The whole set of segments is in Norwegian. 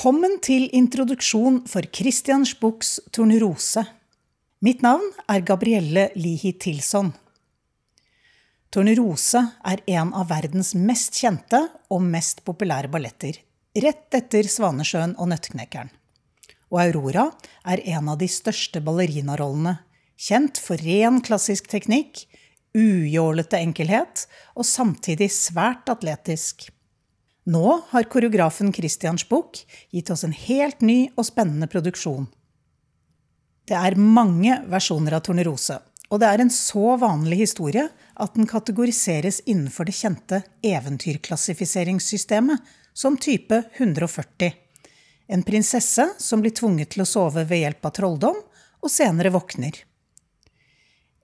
Velkommen til introduksjon for Christian Spuchs Tornerose. Mitt navn er Gabrielle Lihi Tilson. Tornerose er en av verdens mest kjente og mest populære balletter, rett etter Svanesjøen og Nøtteknekkeren. Og Aurora er en av de største ballerinarollene, kjent for ren klassisk teknikk, ujålete enkelhet og samtidig svært atletisk. Nå har koreografen Christian Spuck gitt oss en helt ny og spennende produksjon. Det er mange versjoner av Tornerose, og det er en så vanlig historie at den kategoriseres innenfor det kjente eventyrklassifiseringssystemet som type 140. En prinsesse som blir tvunget til å sove ved hjelp av trolldom, og senere våkner.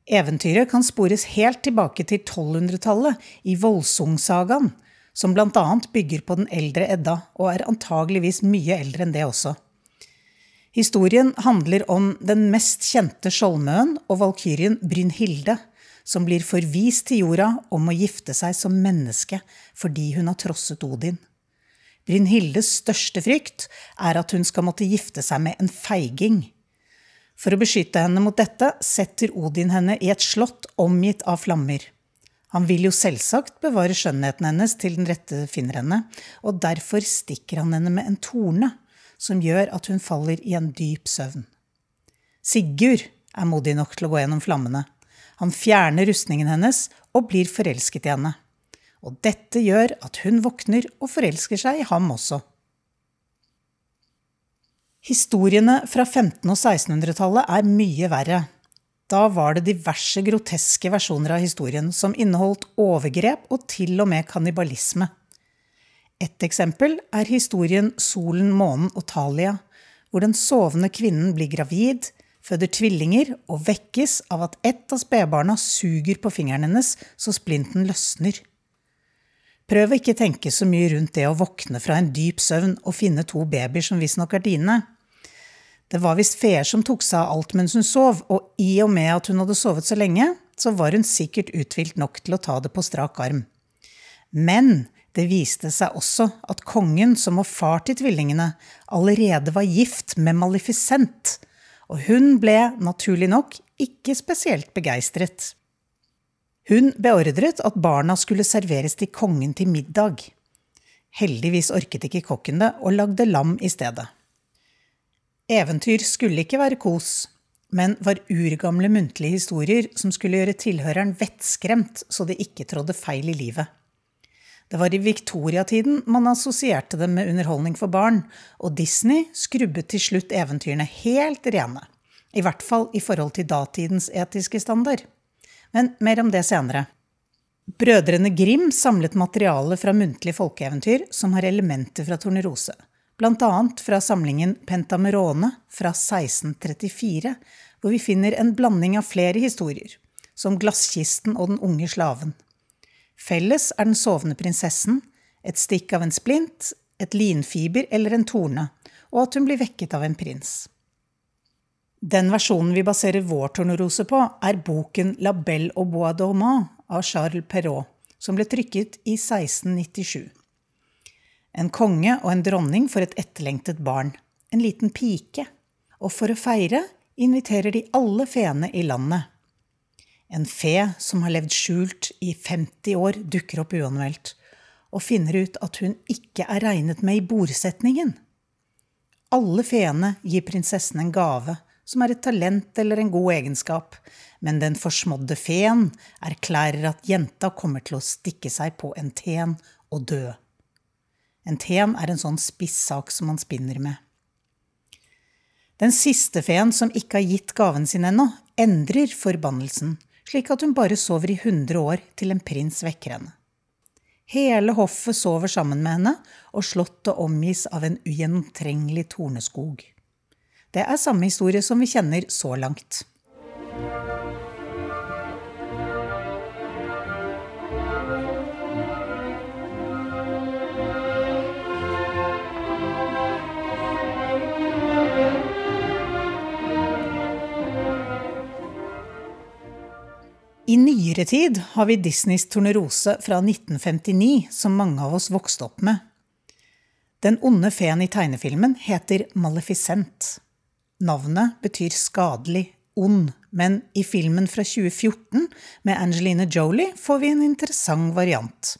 Eventyret kan spores helt tilbake til 1200-tallet i Volsung-sagaen, som bl.a. bygger på den eldre Edda, og er antageligvis mye eldre enn det også. Historien handler om den mest kjente skjoldmøen og valkyrien Brynhilde, som blir forvist til jorda om å gifte seg som menneske fordi hun har trosset Odin. Brynhildes største frykt er at hun skal måtte gifte seg med en feiging. For å beskytte henne mot dette setter Odin henne i et slott omgitt av flammer. Han vil jo selvsagt bevare skjønnheten hennes til den rette finner henne, og derfor stikker han henne med en torne, som gjør at hun faller i en dyp søvn. Sigurd er modig nok til å gå gjennom flammene. Han fjerner rustningen hennes og blir forelsket i henne. Og dette gjør at hun våkner og forelsker seg i ham også. Historiene fra 1500- og 1600-tallet er mye verre. Da var det diverse groteske versjoner av historien som inneholdt overgrep og til og med kannibalisme. Et eksempel er historien Solen, månen og Talia, hvor den sovende kvinnen blir gravid, føder tvillinger og vekkes av at ett av spedbarna suger på fingeren hennes så splinten løsner. Prøv å ikke tenke så mye rundt det å våkne fra en dyp søvn og finne to babyer som visstnok er dine. Det var visst feer som tok seg av alt mens hun sov, og i og med at hun hadde sovet så lenge, så var hun sikkert uthvilt nok til å ta det på strak arm. Men det viste seg også at kongen, som var far til tvillingene, allerede var gift med Malifisent, og hun ble, naturlig nok, ikke spesielt begeistret. Hun beordret at barna skulle serveres til kongen til middag. Heldigvis orket ikke kokken det, og lagde lam i stedet. Eventyr skulle ikke være kos, men var urgamle muntlige historier som skulle gjøre tilhøreren vettskremt så det ikke trådde feil i livet. Det var i viktoriatiden man assosierte dem med underholdning for barn, og Disney skrubbet til slutt eventyrene helt rene. I hvert fall i forhold til datidens etiske standard. Men mer om det senere. Brødrene Grim samlet materiale fra muntlige folkeeventyr som har elementer fra Tornerose bl.a. fra samlingen Pentamerone fra 1634, hvor vi finner en blanding av flere historier, som Glasskisten og Den unge slaven. Felles er den sovende prinsessen, et stikk av en splint, et linfiber eller en torne, og at hun blir vekket av en prins. Den versjonen vi baserer vår tornerose på, er boken La Belle au Bois d'Ormand av Charles Perrault, som ble trykket i 1697. En konge og en dronning får et etterlengtet barn, en liten pike, og for å feire inviterer de alle feene i landet. En fe som har levd skjult i 50 år, dukker opp uanmeldt og finner ut at hun ikke er regnet med i bordsetningen. Alle feene gir prinsessen en gave, som er et talent eller en god egenskap, men den forsmådde feen erklærer at jenta kommer til å stikke seg på en ten og dø. En ten er en sånn spissak som man spinner med. Den siste feen som ikke har gitt gaven sin ennå, endrer forbannelsen, slik at hun bare sover i hundre år til en prins vekker henne. Hele hoffet sover sammen med henne, og slottet omgis av en ugjennomtrengelig torneskog. Det er samme historie som vi kjenner så langt. I nyere tid har vi Disneys Tornerose fra 1959, som mange av oss vokste opp med. Den onde feen i tegnefilmen heter Maleficent. Navnet betyr skadelig, ond, men i filmen fra 2014 med Angelina Jolie får vi en interessant variant.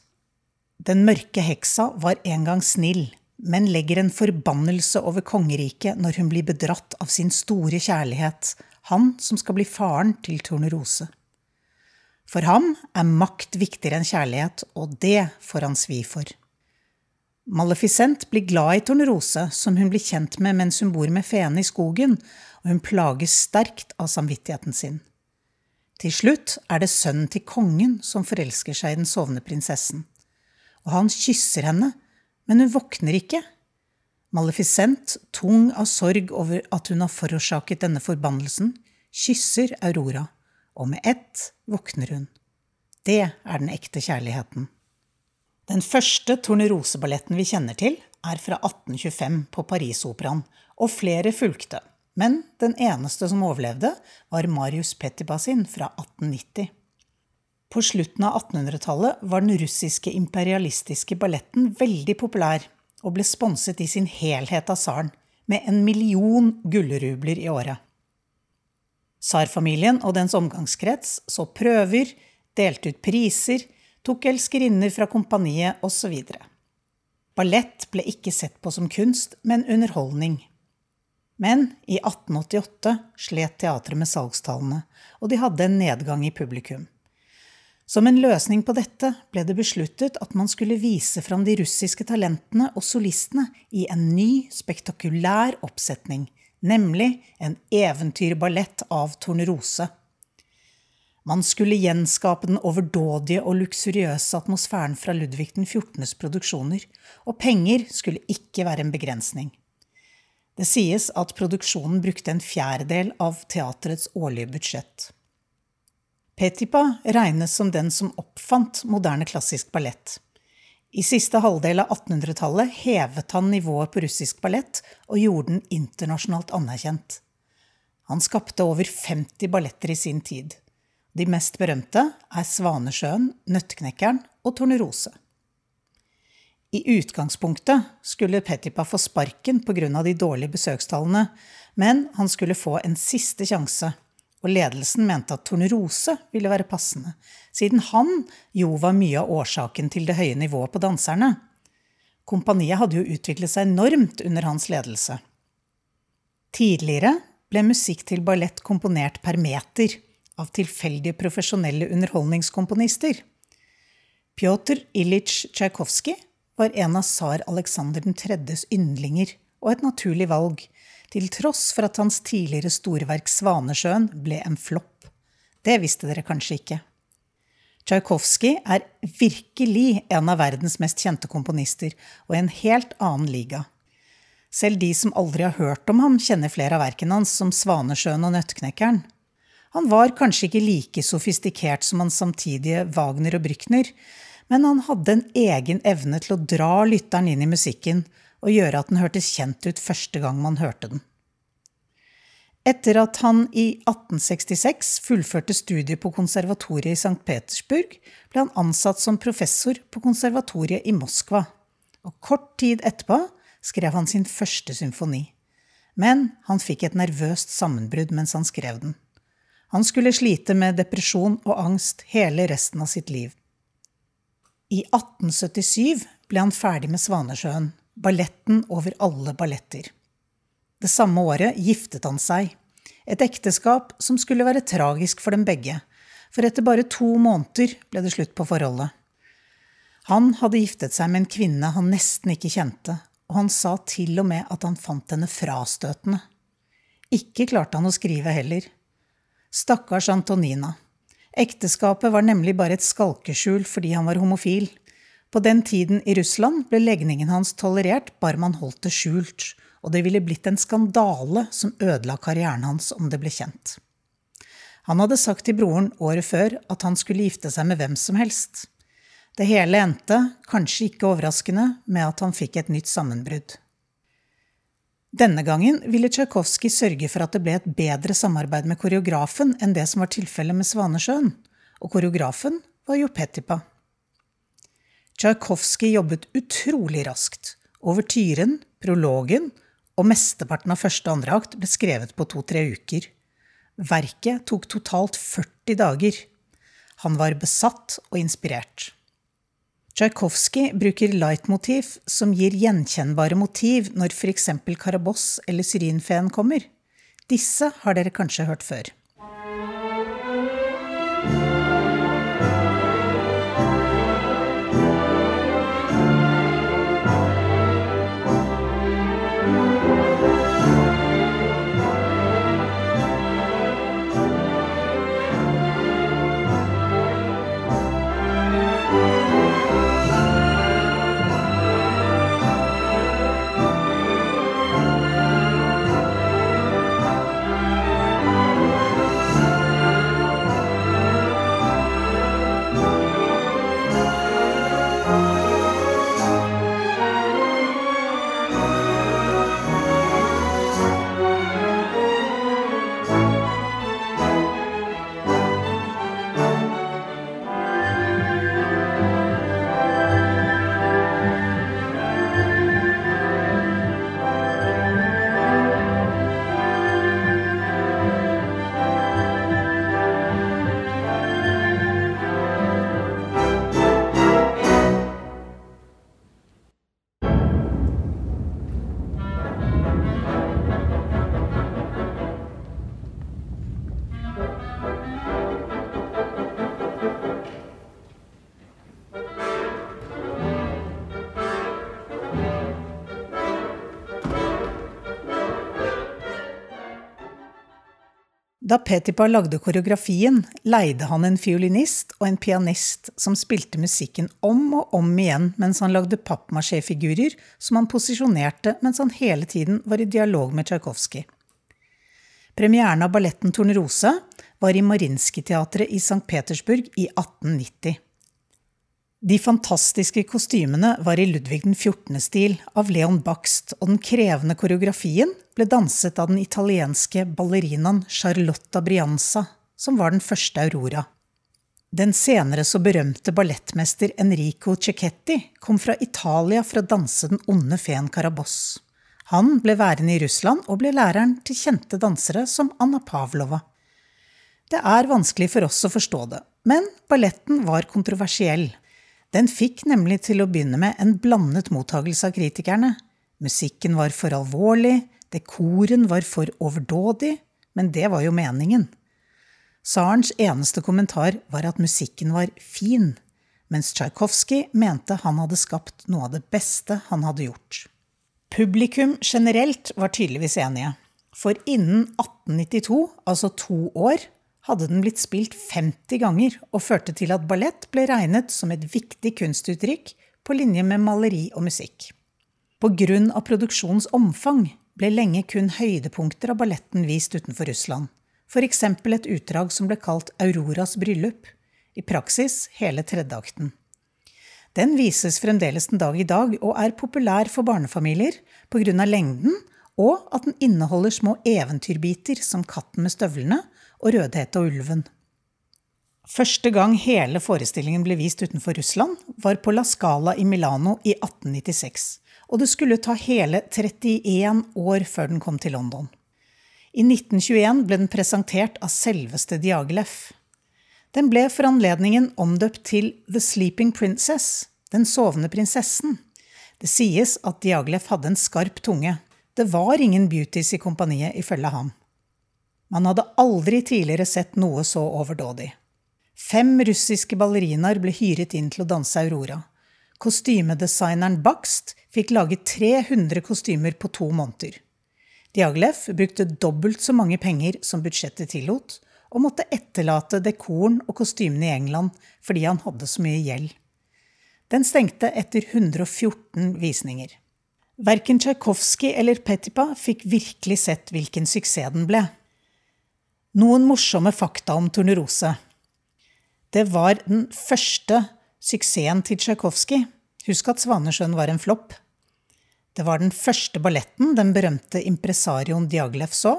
Den mørke heksa var en gang snill, men legger en forbannelse over kongeriket når hun blir bedratt av sin store kjærlighet, han som skal bli faren til Tornerose. For ham er makt viktigere enn kjærlighet, og det får han svi for. Maleficent blir glad i Tornerose, som hun blir kjent med mens hun bor med feene i skogen, og hun plages sterkt av samvittigheten sin. Til slutt er det sønnen til kongen som forelsker seg i den sovende prinsessen. Og han kysser henne, men hun våkner ikke. Maleficent, tung av sorg over at hun har forårsaket denne forbannelsen, kysser Aurora og med ett våkner hun. Det er den ekte kjærligheten. Den første Torneroseballetten vi kjenner til, er fra 1825 på Parisoperaen, og flere fulgte, men den eneste som overlevde, var Marius Petipa fra 1890. På slutten av 1800-tallet var den russiske imperialistiske balletten veldig populær, og ble sponset i sin helhet av tsaren, med en million gullrubler i året. Tsarfamilien og dens omgangskrets så prøver, delte ut priser, tok elskerinner fra kompaniet osv. Ballett ble ikke sett på som kunst, men underholdning. Men i 1888 slet teatret med salgstallene, og de hadde en nedgang i publikum. Som en løsning på dette ble det besluttet at man skulle vise fram de russiske talentene og solistene i en ny, spektakulær oppsetning, nemlig en eventyrballett av Tornerose. Man skulle gjenskape den overdådige og luksuriøse atmosfæren fra Ludvig den 14.s produksjoner, og penger skulle ikke være en begrensning. Det sies at produksjonen brukte en fjerdedel av teatrets årlige budsjett. Petipa regnes som den som oppfant moderne klassisk ballett. I siste halvdel av 1800-tallet hevet han nivået på russisk ballett og gjorde den internasjonalt anerkjent. Han skapte over 50 balletter i sin tid. De mest berømte er Svanesjøen, Nøttknekkeren og Tornerose. I utgangspunktet skulle Petipa få sparken pga. de dårlige besøkstallene, men han skulle få en siste sjanse og ledelsen mente at Tornerose ville være passende, siden han jo var mye av årsaken til det høye nivået på danserne. Kompaniet hadde jo utviklet seg enormt under hans ledelse. Tidligere ble musikk til ballett komponert per meter av tilfeldige profesjonelle underholdningskomponister. Pjotr Ilyitsj Tsjajkovskij var en av tsar Aleksander 3.s yndlinger og et naturlig valg, til tross for at hans tidligere storverk Svanesjøen ble en flopp. Det visste dere kanskje ikke. Tsjajkovskij er virkelig en av verdens mest kjente komponister, og i en helt annen liga. Selv de som aldri har hørt om ham, kjenner flere av verkene hans, som Svanesjøen og Nøttknekkeren. Han var kanskje ikke like sofistikert som hans samtidige Wagner og Brückner, men han hadde en egen evne til å dra lytteren inn i musikken, og gjøre at den hørtes kjent ut første gang man hørte den. Etter at han i 1866 fullførte studiet på konservatoriet i St. Petersburg, ble han ansatt som professor på konservatoriet i Moskva, og kort tid etterpå skrev han sin første symfoni. Men han fikk et nervøst sammenbrudd mens han skrev den. Han skulle slite med depresjon og angst hele resten av sitt liv. I 1877 ble han ferdig med Svanesjøen, balletten over alle balletter. Det samme året giftet han seg, et ekteskap som skulle være tragisk for dem begge, for etter bare to måneder ble det slutt på forholdet. Han hadde giftet seg med en kvinne han nesten ikke kjente, og han sa til og med at han fant henne frastøtende. Ikke klarte han å skrive heller. Stakkars Antonina. Ekteskapet var nemlig bare et skalkeskjul fordi han var homofil, på den tiden i Russland ble legningen hans tolerert bare man holdt det skjult, og det ville blitt en skandale som ødela karrieren hans om det ble kjent. Han hadde sagt til broren året før at han skulle gifte seg med hvem som helst. Det hele endte, kanskje ikke overraskende, med at han fikk et nytt sammenbrudd. Denne gangen ville Tsjajkovskij sørge for at det ble et bedre samarbeid med koreografen enn det som var tilfellet med Svanesjøen, og koreografen var jo Petipa. Tsjajkovskij jobbet utrolig raskt, Overtyren, prologen og mesteparten av første og andre akt ble skrevet på to–tre uker. Verket tok totalt 40 dager. Han var besatt og inspirert. Tsjajkovskij bruker leitmotiv som gir gjenkjennbare motiv når f.eks. Karaboss eller Syrinfeen kommer. Disse har dere kanskje hørt før. Da Petipa lagde koreografien, leide han en fiolinist og en pianist som spilte musikken om og om igjen mens han lagde pappmasjéfigurer som han posisjonerte mens han hele tiden var i dialog med Tsjajkovskij. Premieren av balletten Tornerose var i Marinsky-teatret i St. Petersburg i 1890. De fantastiske kostymene var i Ludvig den 14.-stil av Leon Bakst, og den krevende koreografien ble danset av den italienske ballerinaen Charlotta Brianza, som var den første Aurora. Den senere så berømte ballettmester Enrico Cecchetti kom fra Italia for å danse den onde feen Caraboss. Han ble værende i Russland og ble læreren til kjente dansere som Anna Pavlova. Det er vanskelig for oss å forstå det, men balletten var kontroversiell. Den fikk nemlig til å begynne med en blandet mottagelse av kritikerne. Musikken var for alvorlig, dekoren var for overdådig, men det var jo meningen. Tsarens eneste kommentar var at musikken var fin, mens Tsjajkovskij mente han hadde skapt noe av det beste han hadde gjort. Publikum generelt var tydeligvis enige, for innen 1892, altså to år, hadde den blitt spilt 50 ganger og førte til at ballett ble regnet som et viktig kunstuttrykk på linje med maleri og musikk. På grunn av produksjonens omfang ble lenge kun høydepunkter av balletten vist utenfor Russland, f.eks. et utdrag som ble kalt Auroras bryllup, i praksis hele tredjeakten. Den vises fremdeles den dag i dag og er populær for barnefamilier pga. lengden og at den inneholder små eventyrbiter som Katten med støvlene og Rødhette og ulven. Første gang hele forestillingen ble vist utenfor Russland, var på La Scala i Milano i 1896, og det skulle ta hele 31 år før den kom til London. I 1921 ble den presentert av selveste Diaghilev. Den ble for anledningen omdøpt til The Sleeping Princess, Den sovende prinsessen. Det sies at Diaghilev hadde en skarp tunge. Det var ingen beauties i kompaniet, ifølge ham. Man hadde aldri tidligere sett noe så overdådig. Fem russiske ballerinaer ble hyret inn til å danse Aurora. Kostymedesigneren Bakst fikk laget 300 kostymer på to måneder. Diaglef brukte dobbelt så mange penger som budsjettet tillot, og måtte etterlate dekoren og kostymene i England fordi han hadde så mye gjeld. Den stengte etter 114 visninger. Verken Tsjajkovskij eller Petipa fikk virkelig sett hvilken suksess den ble. Noen morsomme fakta om Tornerose. Det var den første suksessen til Tsjajkovskij. Husk at Svanesjøen var en flopp. Det var den første balletten den berømte impresarioen Diaglev så.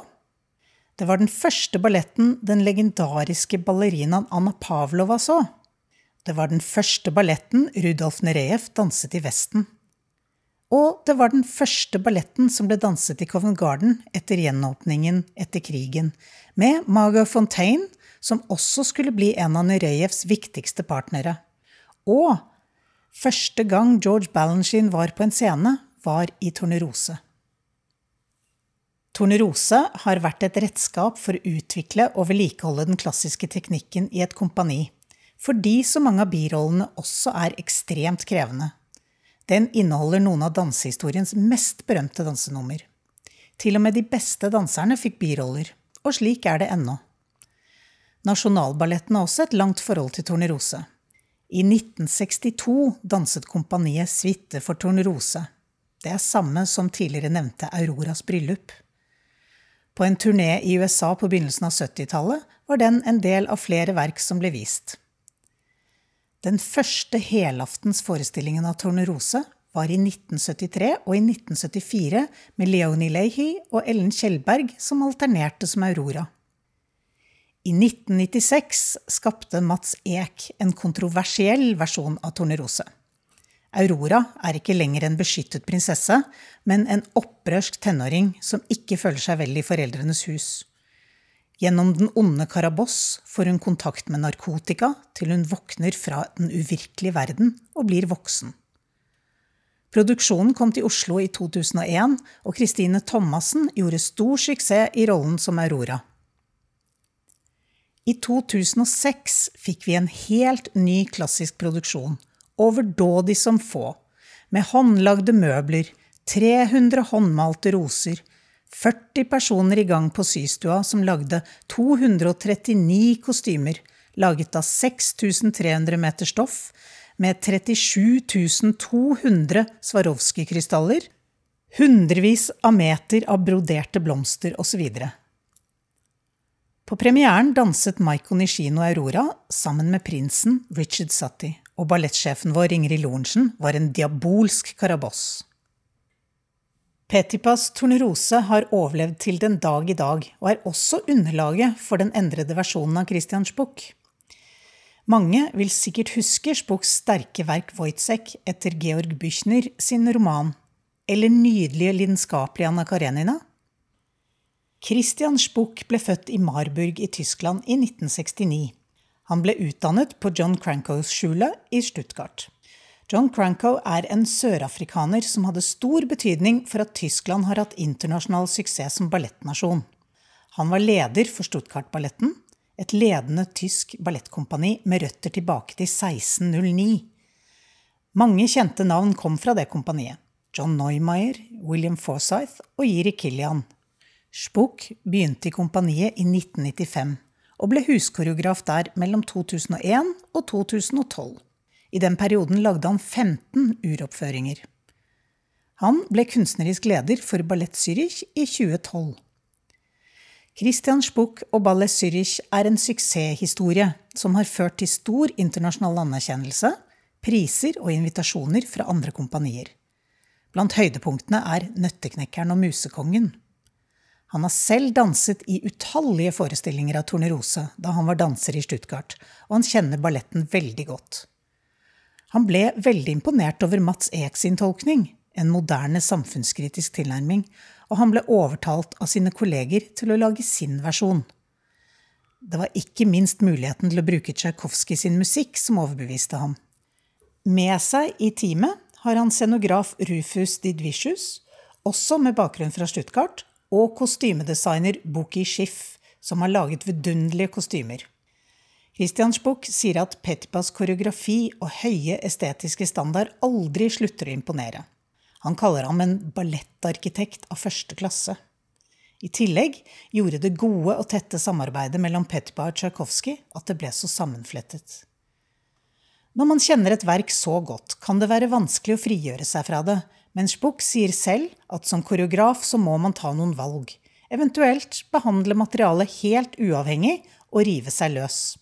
Det var den første balletten den legendariske ballerinaen Anna Pavlova så. Det var den første balletten Rudolf Nerejev danset i Vesten. Og det var den første balletten som ble danset i Covent Garden etter gjenåpningen etter krigen, med Margot Fontaine, som også skulle bli en av Nurejevs viktigste partnere. Og første gang George Balanchine var på en scene, var i Tornerose. Tornerose har vært et redskap for å utvikle og vedlikeholde den klassiske teknikken i et kompani, fordi så mange av birollene også er ekstremt krevende. Den inneholder noen av dansehistoriens mest berømte dansenummer. Til og med de beste danserne fikk biroller, og slik er det ennå. Nasjonalballetten har også et langt forhold til Tornerose. I 1962 danset kompaniet Suite for Tornerose. Det er samme som tidligere nevnte Auroras bryllup. På en turné i USA på begynnelsen av 70-tallet var den en del av flere verk som ble vist. Den første helaftens forestillingen av Tornerose var i 1973 og i 1974 med Leonie Leahy og Ellen Kjellberg som alternerte som Aurora. I 1996 skapte Mats Eek en kontroversiell versjon av Tornerose. Aurora er ikke lenger en beskyttet prinsesse, men en opprørsk tenåring som ikke føler seg vel i foreldrenes hus. Gjennom den onde Karaboss får hun kontakt med narkotika til hun våkner fra den uvirkelige verden og blir voksen. Produksjonen kom til Oslo i 2001, og Kristine Thomassen gjorde stor suksess i rollen som Aurora. I 2006 fikk vi en helt ny klassisk produksjon overdådig som få, med håndlagde møbler, 300 håndmalte roser, 40 personer i gang på systua som lagde 239 kostymer, laget av 6300 meter stoff, med 37 200 Swarovski-krystaller, hundrevis av meter av broderte blomster osv. På premieren danset Maiko Nishino Aurora sammen med prinsen Richard Sutty og ballettsjefen vår Ingrid Lorentzen var en diabolsk karaboss. Petipas Tornerose har overlevd til den dag i dag, og er også underlaget for den endrede versjonen av Christian Spuck. Mange vil sikkert huske Spucks sterke verk Wojciech etter Georg Büchner sin roman, eller nydelige lidenskapelige Anna Karenina. Christian Spuck ble født i Marburg i Tyskland i 1969. Han ble utdannet på John Crankos skjule i Stuttgart. John Cranko er en sørafrikaner som hadde stor betydning for at Tyskland har hatt internasjonal suksess som ballettnasjon. Han var leder for Stuttgart-balletten, et ledende tysk ballettkompani med røtter tilbake til 1609. Mange kjente navn kom fra det kompaniet. John Neumeier, William Forsyth og Jiri Killian. Spook begynte i kompaniet i 1995 og ble huskoreograf der mellom 2001 og 2012. I den perioden lagde han 15 uroppføringer. Han ble kunstnerisk leder for Ballett Zürich i 2012. Christian Spuck og Ballet Zürich er en suksesshistorie som har ført til stor internasjonal anerkjennelse, priser og invitasjoner fra andre kompanier. Blant høydepunktene er Nøtteknekkeren og Musekongen. Han har selv danset i utallige forestillinger av Tornerose da han var danser i Stuttgart, og han kjenner balletten veldig godt. Han ble veldig imponert over Mats Ek sin tolkning, en moderne samfunnskritisk tilnærming, og han ble overtalt av sine kolleger til å lage sin versjon. Det var ikke minst muligheten til å bruke Tsjajkovskij sin musikk som overbeviste ham. Med seg i teamet har han scenograf Rufus Didvicius, også med bakgrunn fra Stuttgart, og kostymedesigner Buki Schiff, som har laget vidunderlige kostymer. Christian Spuch sier at Petipas koreografi og høye estetiske standard aldri slutter å imponere. Han kaller ham en ballettarkitekt av første klasse. I tillegg gjorde det gode og tette samarbeidet mellom Petipa og Tsjajkovskij at det ble så sammenflettet. Når man kjenner et verk så godt, kan det være vanskelig å frigjøre seg fra det, men Spuch sier selv at som koreograf så må man ta noen valg, eventuelt behandle materialet helt uavhengig og rive seg løs.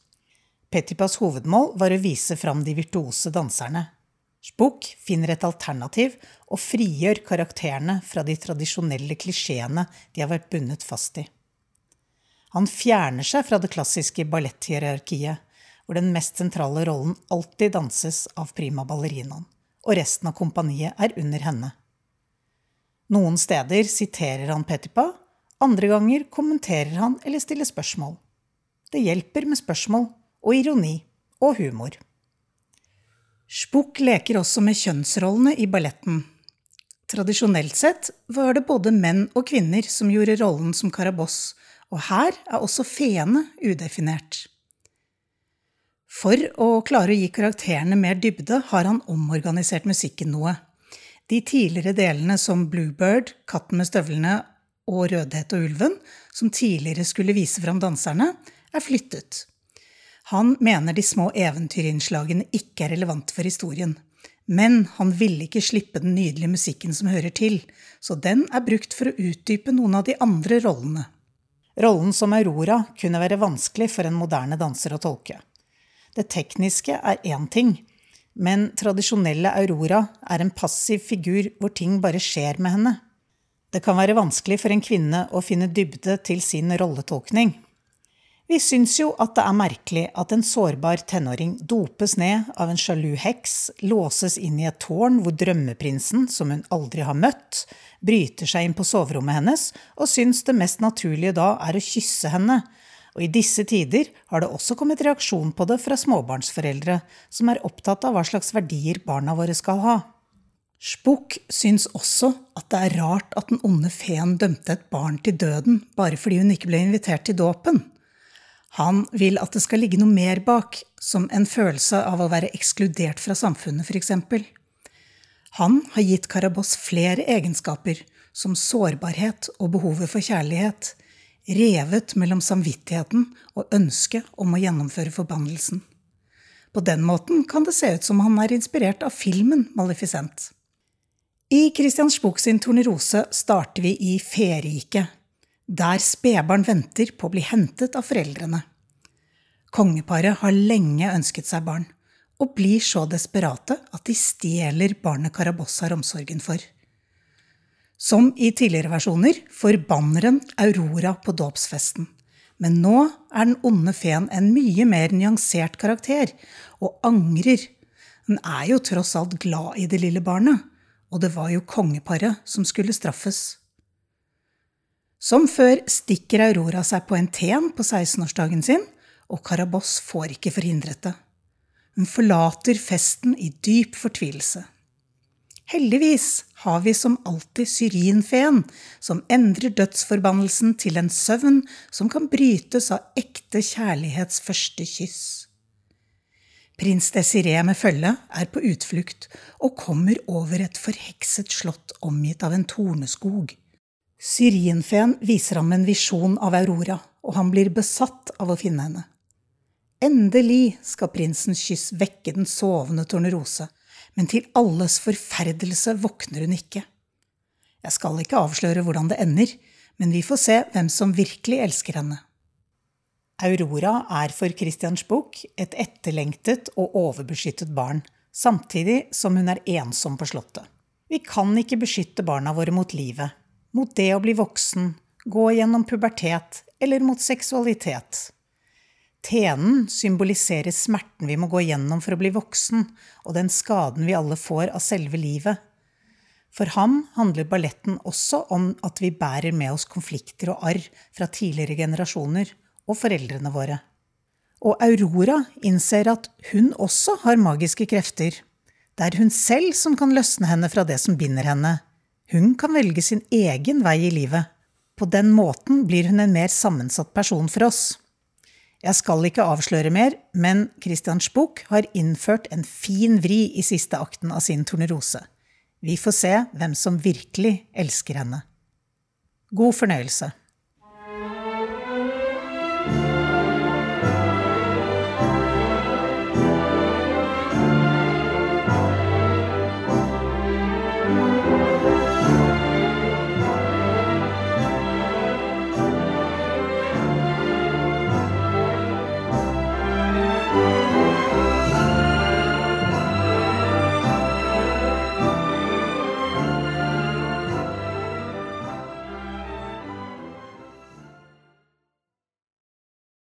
Petipas hovedmål var å vise fram de virtuose danserne. Spook finner et alternativ og frigjør karakterene fra de tradisjonelle klisjeene de har vært bundet fast i. Han fjerner seg fra det klassiske balletthierarkiet, hvor den mest sentrale rollen alltid danses av prima ballerinaen og resten av kompaniet er under henne. Noen steder siterer han Petipa, andre ganger kommenterer han eller stiller spørsmål. Det hjelper med spørsmål og ironi og humor. Spukk leker også med kjønnsrollene i balletten. Tradisjonelt sett var det både menn og kvinner som gjorde rollen som Karaboss, og her er også feene udefinert. For å klare å gi karakterene mer dybde har han omorganisert musikken noe. De tidligere delene som Bluebird, Katten med støvlene og Rødhet og ulven, som tidligere skulle vise fram danserne, er flyttet. Han mener de små eventyrinnslagene ikke er relevant for historien. Men han ville ikke slippe den nydelige musikken som hører til, så den er brukt for å utdype noen av de andre rollene. Rollen som Aurora kunne være vanskelig for en moderne danser å tolke. Det tekniske er én ting, men tradisjonelle Aurora er en passiv figur hvor ting bare skjer med henne. Det kan være vanskelig for en kvinne å finne dybde til sin rolletolkning. Vi syns jo at det er merkelig at en sårbar tenåring dopes ned av en sjalu heks, låses inn i et tårn hvor drømmeprinsen, som hun aldri har møtt, bryter seg inn på soverommet hennes og syns det mest naturlige da er å kysse henne. Og i disse tider har det også kommet reaksjon på det fra småbarnsforeldre, som er opptatt av hva slags verdier barna våre skal ha. Spukk syns også at det er rart at den onde feen dømte et barn til døden bare fordi hun ikke ble invitert til dåpen. Han vil at det skal ligge noe mer bak, som en følelse av å være ekskludert fra samfunnet, f.eks. Han har gitt Karaboss flere egenskaper, som sårbarhet og behovet for kjærlighet, revet mellom samvittigheten og ønsket om å gjennomføre forbannelsen. På den måten kan det se ut som han er inspirert av filmen Maleficent. I Christians bok sin Tornerose starter vi i Feriket, der spedbarn venter på å bli hentet av foreldrene. Kongeparet har lenge ønsket seg barn, og blir så desperate at de stjeler barnet Karaboss har omsorgen for. Som i tidligere versjoner får banneren Aurora på dåpsfesten. Men nå er den onde feen en mye mer nyansert karakter, og angrer. Den er jo tross alt glad i det lille barnet, og det var jo kongeparet som skulle straffes. Som før stikker Aurora seg på en ten på 16-årsdagen sin, og Karaboss får ikke forhindret det. Hun forlater festen i dyp fortvilelse. Heldigvis har vi som alltid syrinfeen, som endrer dødsforbannelsen til en søvn som kan brytes av ekte kjærlighets første kyss. Prins Desiree med følge er på utflukt og kommer over et forhekset slott omgitt av en torneskog. Syrienfeen viser ham en visjon av Aurora, og han blir besatt av å finne henne. Endelig skal prinsens kyss vekke den sovende Tornerose, men til alles forferdelse våkner hun ikke. Jeg skal ikke avsløre hvordan det ender, men vi får se hvem som virkelig elsker henne. Aurora er for Christians bok et etterlengtet og overbeskyttet barn, samtidig som hun er ensom på slottet. Vi kan ikke beskytte barna våre mot livet, mot det å bli voksen, gå gjennom pubertet eller mot seksualitet. Tenen symboliserer smerten vi må gå gjennom for å bli voksen, og den skaden vi alle får av selve livet. For ham handler balletten også om at vi bærer med oss konflikter og arr fra tidligere generasjoner og foreldrene våre. Og Aurora innser at hun også har magiske krefter. Det er hun selv som kan løsne henne fra det som binder henne, hun kan velge sin egen vei i livet. På den måten blir hun en mer sammensatt person for oss. Jeg skal ikke avsløre mer, men Christian bok har innført en fin vri i siste akten av sin Tornerose. Vi får se hvem som virkelig elsker henne. God fornøyelse.